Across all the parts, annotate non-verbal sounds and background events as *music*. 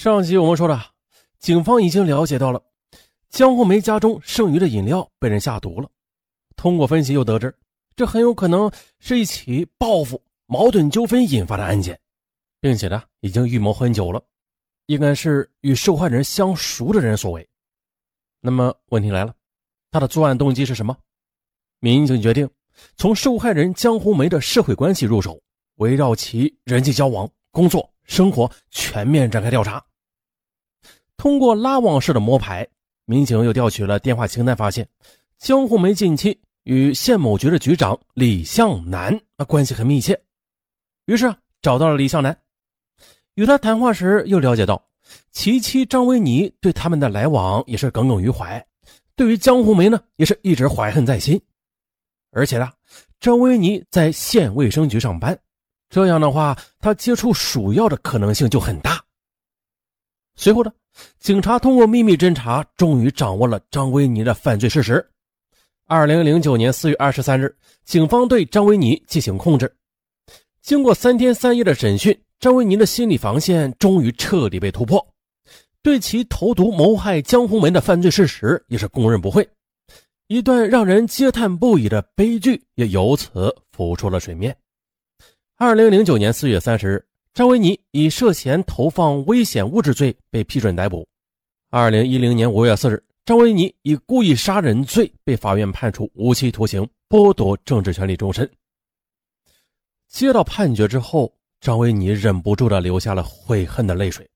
上集我们说了，警方已经了解到了江红梅家中剩余的饮料被人下毒了。通过分析，又得知这很有可能是一起报复、矛盾纠纷引发的案件，并且呢，已经预谋很久了，应该是与受害人相熟的人所为。那么问题来了，他的作案动机是什么？民警决定从受害人江红梅的社会关系入手，围绕其人际交往、工作、生活全面展开调查。通过拉网式的摸排，民警又调取了电话清单，发现江红梅近期与县某局的局长李向南啊关系很密切，于是找到了李向南，与他谈话时又了解到其妻张维尼对他们的来往也是耿耿于怀，对于江红梅呢也是一直怀恨在心，而且呢，张维尼在县卫生局上班，这样的话他接触鼠药的可能性就很大。随后呢？警察通过秘密侦查，终于掌握了张维尼的犯罪事实。二零零九年四月二十三日，警方对张维尼进行控制。经过三天三夜的审讯，张维尼的心理防线终于彻底被突破，对其投毒谋害江红梅的犯罪事实也是供认不讳。一段让人嗟叹不已的悲剧也由此浮出了水面。二零零九年四月三十日。张维尼以涉嫌投放危险物质罪被批准逮捕。二零一零年五月四日，张维尼以故意杀人罪被法院判处无期徒刑，剥夺政治权利终身。接到判决之后，张维尼忍不住的流下了悔恨的泪水。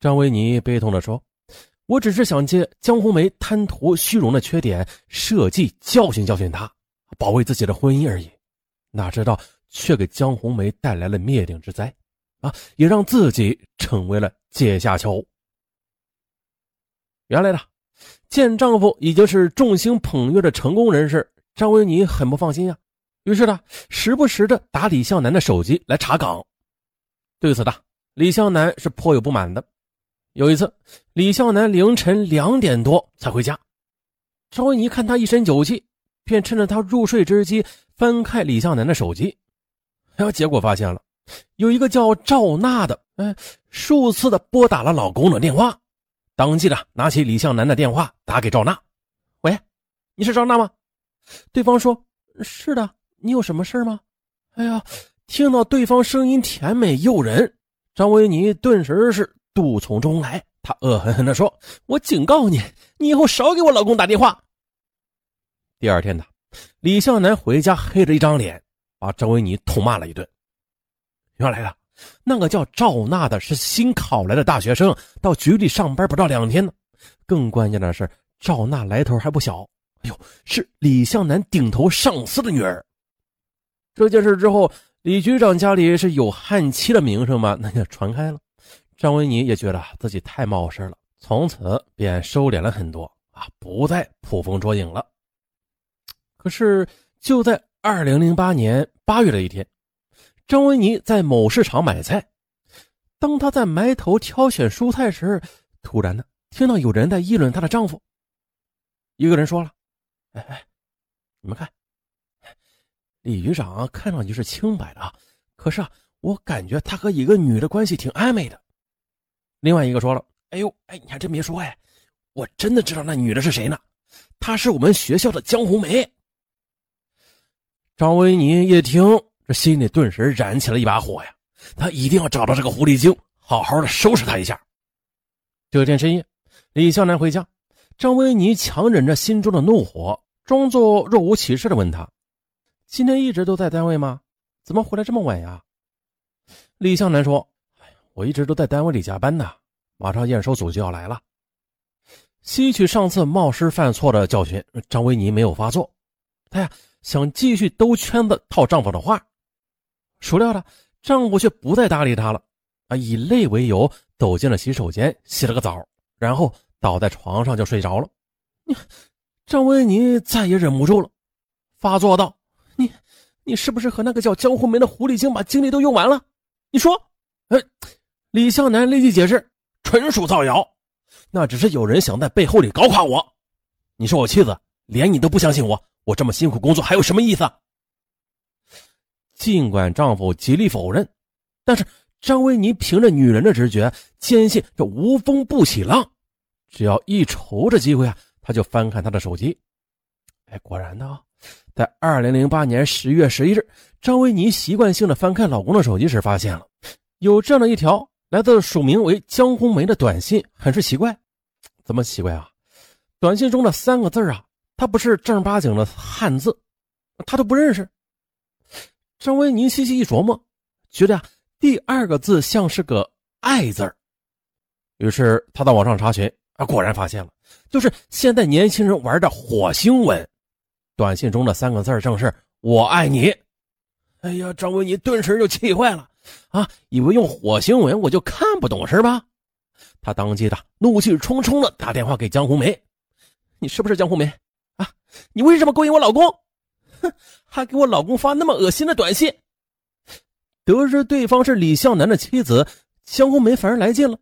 张维尼悲痛的说：“我只是想借江红梅贪图虚荣的缺点，设计教训教训她，保卫自己的婚姻而已。哪知道……”却给江红梅带来了灭顶之灾，啊，也让自己成为了阶下囚。原来呢，见丈夫已经是众星捧月的成功人士，张维尼很不放心呀。于是呢，时不时的打李向南的手机来查岗。对此呢，李向南是颇有不满的。有一次，李向南凌晨两点多才回家，张维尼看他一身酒气，便趁着他入睡之机翻开李向南的手机。然后结果发现了，有一个叫赵娜的，哎，数次的拨打了老公的电话，当即的拿起李向南的电话打给赵娜，喂，你是赵娜吗？对方说是的，你有什么事吗？哎呀，听到对方声音甜美诱人，张维尼顿时是怒从中来，他恶狠狠地说：“我警告你，你以后少给我老公打电话。”第二天呢，李向南回家黑着一张脸。把张维尼痛骂了一顿。原来啊，那个叫赵娜的是新考来的大学生，到局里上班不到两天呢。更关键的是，赵娜来头还不小。哎呦，是李向南顶头上司的女儿。这件事之后，李局长家里是有悍妻的名声嘛，那就传开了。张维尼也觉得自己太冒失了，从此便收敛了很多啊，不再捕风捉影了。可是就在。二零零八年八月的一天，张维尼在某市场买菜。当她在埋头挑选蔬菜时，突然呢，听到有人在议论她的丈夫。一个人说了：“哎哎，你们看，李局长看上去是清白的啊，可是啊，我感觉他和一个女的关系挺暧昧的。”另外一个说了：“哎呦，哎，你还真别说，哎，我真的知道那女的是谁呢，她是我们学校的江红梅。”张维尼一听，这心里顿时燃起了一把火呀！他一定要找到这个狐狸精，好好的收拾他一下。这天深夜，李向南回家，张维尼强忍着心中的怒火，装作若无其事的问他：“今天一直都在单位吗？怎么回来这么晚呀？”李向南说：“哎我一直都在单位里加班呢，马上验收组就要来了。”吸取上次冒失犯错的教训，张维尼没有发作，他呀。想继续兜圈子套丈夫的话，孰料呢，丈夫却不再搭理她了。啊，以累为由走进了洗手间，洗了个澡，然后倒在床上就睡着了。张维尼再也忍不住了，发作道：“你，你是不是和那个叫江湖梅的狐狸精把精力都用完了？你说？”哎，李向南立即解释：“纯属造谣，那只是有人想在背后里搞垮我。你是我妻子，连你都不相信我。”我这么辛苦工作还有什么意思？尽管丈夫极力否认，但是张维尼凭着女人的直觉，坚信这无风不起浪，只要一瞅着机会啊，他就翻看他的手机。哎，果然的，在二零零八年十月十一日，张维尼习惯性的翻看老公的手机时，发现了有这样的一条来自署名为江红梅的短信，很是奇怪。怎么奇怪啊？短信中的三个字啊，他不是正儿八经的汉字，他都不认识。张维宁细细一琢磨，觉得呀，第二个字像是个“爱”字于是他到网上查询，啊，果然发现了，就是现在年轻人玩的火星文。短信中的三个字正是“我爱你”。哎呀，张维宁顿时就气坏了，啊，以为用火星文我就看不懂是吧？他当即的怒气冲冲的打电话给江红梅：“你是不是江红梅？你为什么勾引我老公？哼，还给我老公发那么恶心的短信。”得知对方是李向南的妻子，江红梅反而来劲了，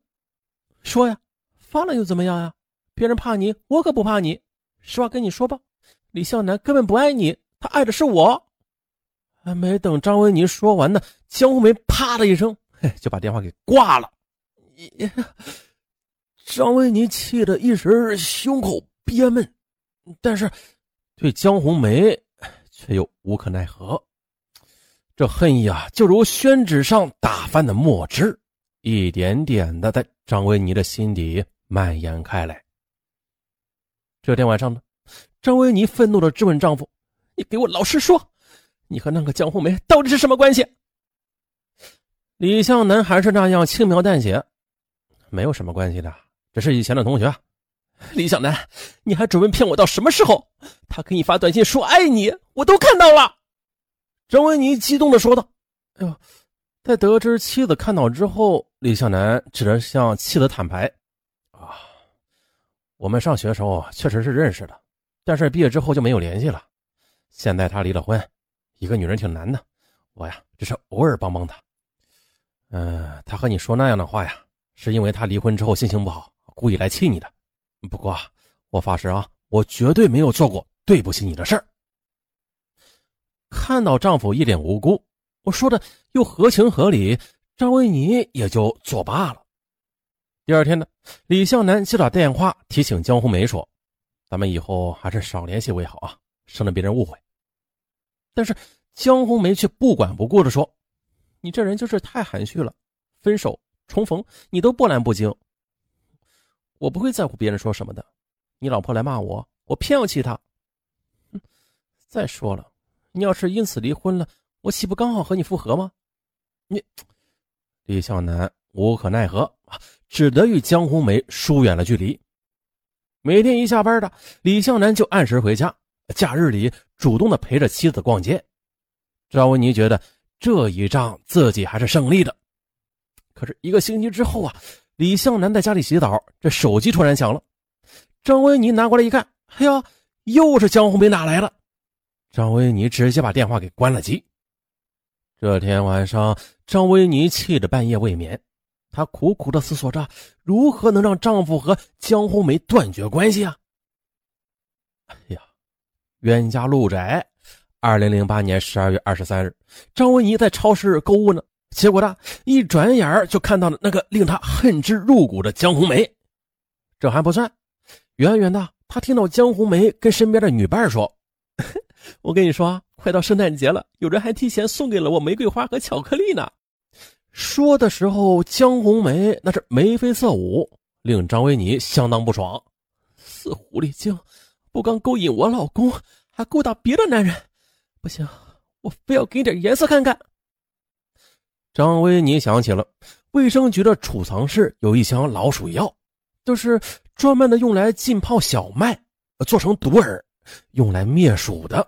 说：“呀，发了又怎么样呀？别人怕你，我可不怕你。实话跟你说吧，李向南根本不爱你，他爱的是我。”还没等张维尼说完呢，江红梅啪的一声，嘿，就把电话给挂了。张维尼气得一时胸口憋闷，但是对江红梅却又无可奈何。这恨意啊，就如宣纸上打翻的墨汁，一点点的在张维尼的心底蔓延开来。这天晚上呢，张维尼愤怒的质问丈夫：“你给我老实说，你和那个江红梅到底是什么关系？”李向南还是那样轻描淡写：“没有什么关系的。”只是以前的同学，李小南，你还准备骗我到什么时候？他给你发短信说爱你，我都看到了。张维尼激动的说道：“哎呦，在得知妻子看到之后，李向南只能向妻子坦白：啊，我们上学的时候确实是认识的，但是毕业之后就没有联系了。现在他离了婚，一个女人挺难的，我呀只是偶尔帮帮他。嗯，他和你说那样的话呀，是因为他离婚之后心情不好。”故意来气你的，不过我发誓啊，我绝对没有做过对不起你的事儿。看到丈夫一脸无辜，我说的又合情合理，张维尼也就作罢了。第二天呢，李向南接到电话提醒江红梅说：“咱们以后还是少联系为好啊，省得别人误会。”但是江红梅却不管不顾的说：“你这人就是太含蓄了，分手重逢你都波澜不惊。”我不会在乎别人说什么的，你老婆来骂我，我偏要气她。再说了，你要是因此离婚了，我岂不刚好和你复合吗？你，李向南无可奈何，只得与江红梅疏远了距离。每天一下班的，李向南就按时回家，假日里主动的陪着妻子逛街。赵文妮觉得这一仗自己还是胜利的，可是一个星期之后啊。李向南在家里洗澡，这手机突然响了。张维尼拿过来一看，哎呀，又是江红梅打来了。张维尼直接把电话给关了机。这天晚上，张维尼气得半夜未眠，她苦苦的思索着如何能让丈夫和江红梅断绝关系啊。哎呀，冤家路窄。二零零八年十二月二十三日，张维尼在超市购物呢。结果他一转眼就看到了那个令他恨之入骨的江红梅。这还不算，远远的他听到江红梅跟身边的女伴说：“ *laughs* 我跟你说，快到圣诞节了，有人还提前送给了我玫瑰花和巧克力呢。”说的时候，江红梅那是眉飞色舞，令张维尼相当不爽。死狐狸精，不刚勾引我老公，还勾搭别的男人，不行，我非要给你点颜色看看。张维尼想起了卫生局的储藏室有一箱老鼠药，就是专门的用来浸泡小麦，做成毒饵，用来灭鼠的。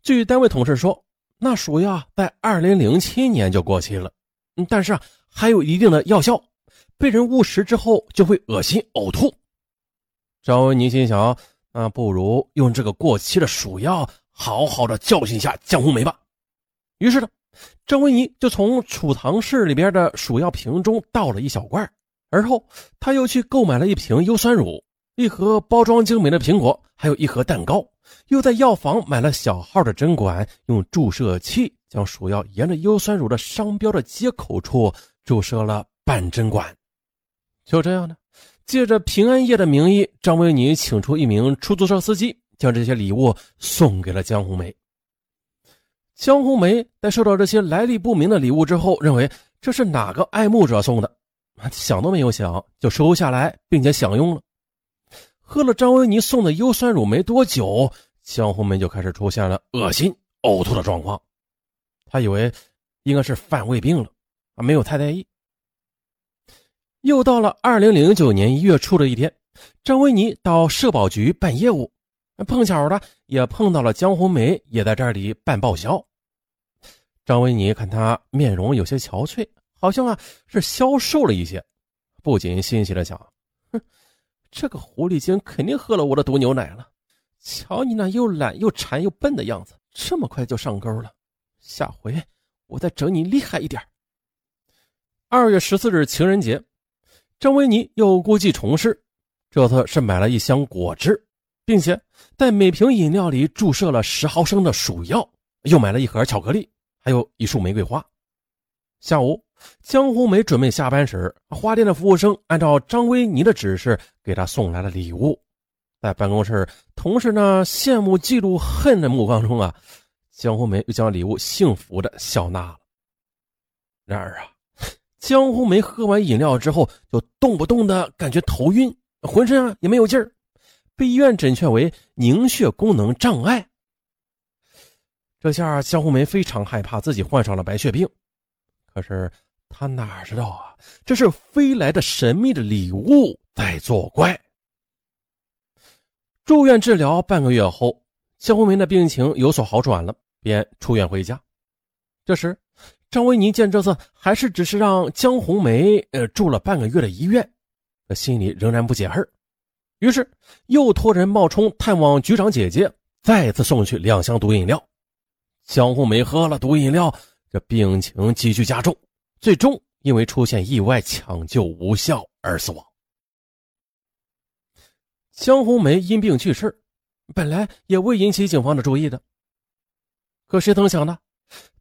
据单位同事说，那鼠药在二零零七年就过期了，但是啊，还有一定的药效，被人误食之后就会恶心呕吐。张维尼心想，那不如用这个过期的鼠药好好的教训一下江红梅吧。于是呢。张维尼就从储藏室里边的鼠药瓶中倒了一小罐，而后他又去购买了一瓶优酸乳、一盒包装精美的苹果，还有一盒蛋糕，又在药房买了小号的针管，用注射器将鼠药沿着优酸乳的商标的接口处注射了半针管。就这样呢，借着平安夜的名义，张维尼请出一名出租车司机，将这些礼物送给了江红梅。江红梅在收到这些来历不明的礼物之后，认为这是哪个爱慕者送的，想都没有想就收下来，并且享用了。喝了张维尼送的优酸乳没多久，江红梅就开始出现了恶心、呕吐的状况。她以为应该是犯胃病了，啊，没有太在意。又到了二零零九年一月初的一天，张维尼到社保局办业务，碰巧的也碰到了江红梅，也在这里办报销。张维尼看他面容有些憔悴，好像啊是消瘦了一些，不禁欣喜的想：哼，这个狐狸精肯定喝了我的毒牛奶了。瞧你那又懒又馋又笨的样子，这么快就上钩了。下回我再整你厉害一点。二月十四日情人节。张维尼又故技重施，这次是买了一箱果汁，并且在每瓶饮料里注射了十毫升的鼠药，又买了一盒巧克力，还有一束玫瑰花。下午，江红梅准备下班时，花店的服务生按照张维尼的指示给她送来了礼物。在办公室，同事呢羡慕、嫉妒、恨的目光中啊，江红梅又将礼物幸福的笑纳了。然而啊。江红梅喝完饮料之后，就动不动的感觉头晕，浑身啊也没有劲儿，被医院诊确为凝血功能障碍。这下江红梅非常害怕自己患上了白血病，可是她哪知道啊，这是飞来的神秘的礼物在作怪。住院治疗半个月后，江红梅的病情有所好转了，便出院回家。这时。张维尼见这次还是只是让江红梅呃住了半个月的医院，心里仍然不解恨，于是又托人冒充探望局长姐姐，再次送去两箱毒饮料。江红梅喝了毒饮料，这病情急剧加重，最终因为出现意外抢救无效而死亡。江红梅因病去世，本来也未引起警方的注意的，可谁曾想呢？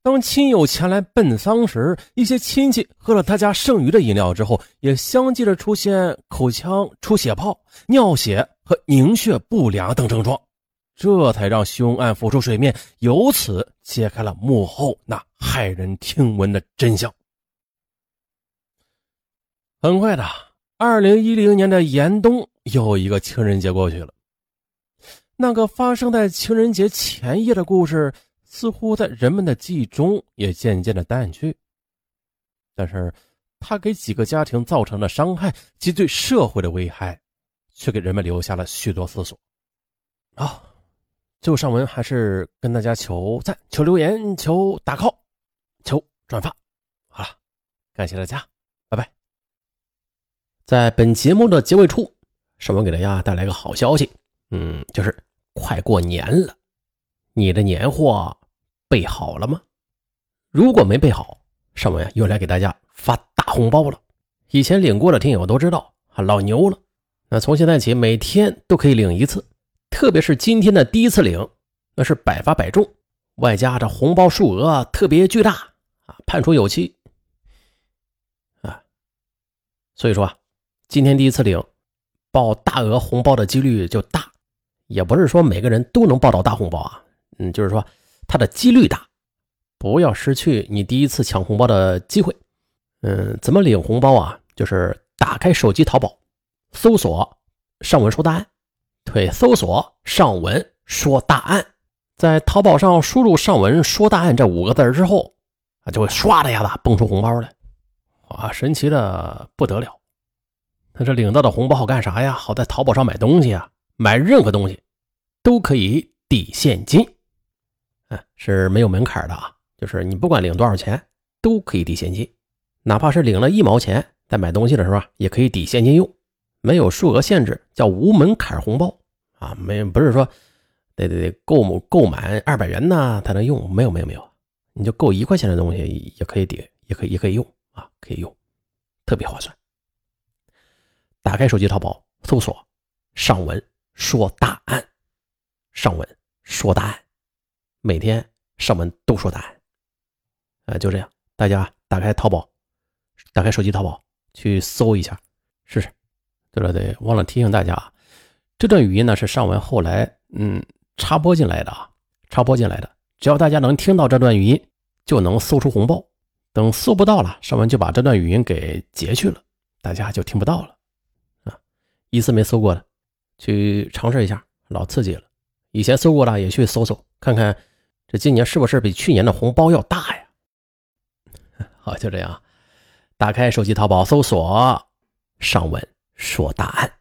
当亲友前来奔丧时，一些亲戚喝了他家剩余的饮料之后，也相继的出现口腔出血泡、尿血和凝血不良等症状，这才让凶案浮出水面，由此揭开了幕后那骇人听闻的真相。很快的，二零一零年的严冬又一个情人节过去了，那个发生在情人节前夜的故事。似乎在人们的记忆中也渐渐的淡去，但是，他给几个家庭造成的伤害及对社会的危害，却给人们留下了许多思索。啊，最后上文还是跟大家求赞、求留言、求打 call、求转发。好了，感谢大家，拜拜。在本节目的结尾处，上文给大家带来一个好消息，嗯，就是快过年了，你的年货。备好了吗？如果没备好，上文又来给大家发大红包了。以前领过的听友都知道，老牛了。那从现在起，每天都可以领一次，特别是今天的第一次领，那是百发百中，外加这红包数额特别巨大啊，判处有期啊。所以说啊，今天第一次领，报大额红包的几率就大，也不是说每个人都能报到大红包啊。嗯，就是说。它的几率大，不要失去你第一次抢红包的机会。嗯，怎么领红包啊？就是打开手机淘宝，搜索“上文说大案”，对，搜索“上文说大案”，在淘宝上输入“上文说大案”这五个字之后，啊，就会唰的一下子蹦出红包来，哇，神奇的不得了！他这领到的红包好干啥呀？好在淘宝上买东西啊，买任何东西都可以抵现金。是没有门槛的啊，就是你不管领多少钱都可以抵现金，哪怕是领了一毛钱，在买东西的时候也可以抵现金用，没有数额限制，叫无门槛红包啊，没不是说得得得购购满二百元呢才能用，没有没有没有，你就够一块钱的东西也可以抵，也可以也可以用啊，可以用，特别划算。打开手机淘宝，搜索“上文说答案”，上文说答案。每天上门都说答案，啊，就这样，大家打开淘宝，打开手机淘宝去搜一下试试。对了，对，忘了提醒大家，这段语音呢是尚文后来嗯插播进来的啊，插播进来的。只要大家能听到这段语音，就能搜出红包。等搜不到了，尚文就把这段语音给截去了，大家就听不到了啊。一次没搜过的，去尝试一下，老刺激了。以前搜过的也去搜搜看看，这今年是不是比去年的红包要大呀？*laughs* 好，就这样，打开手机淘宝搜索“上文说答案”。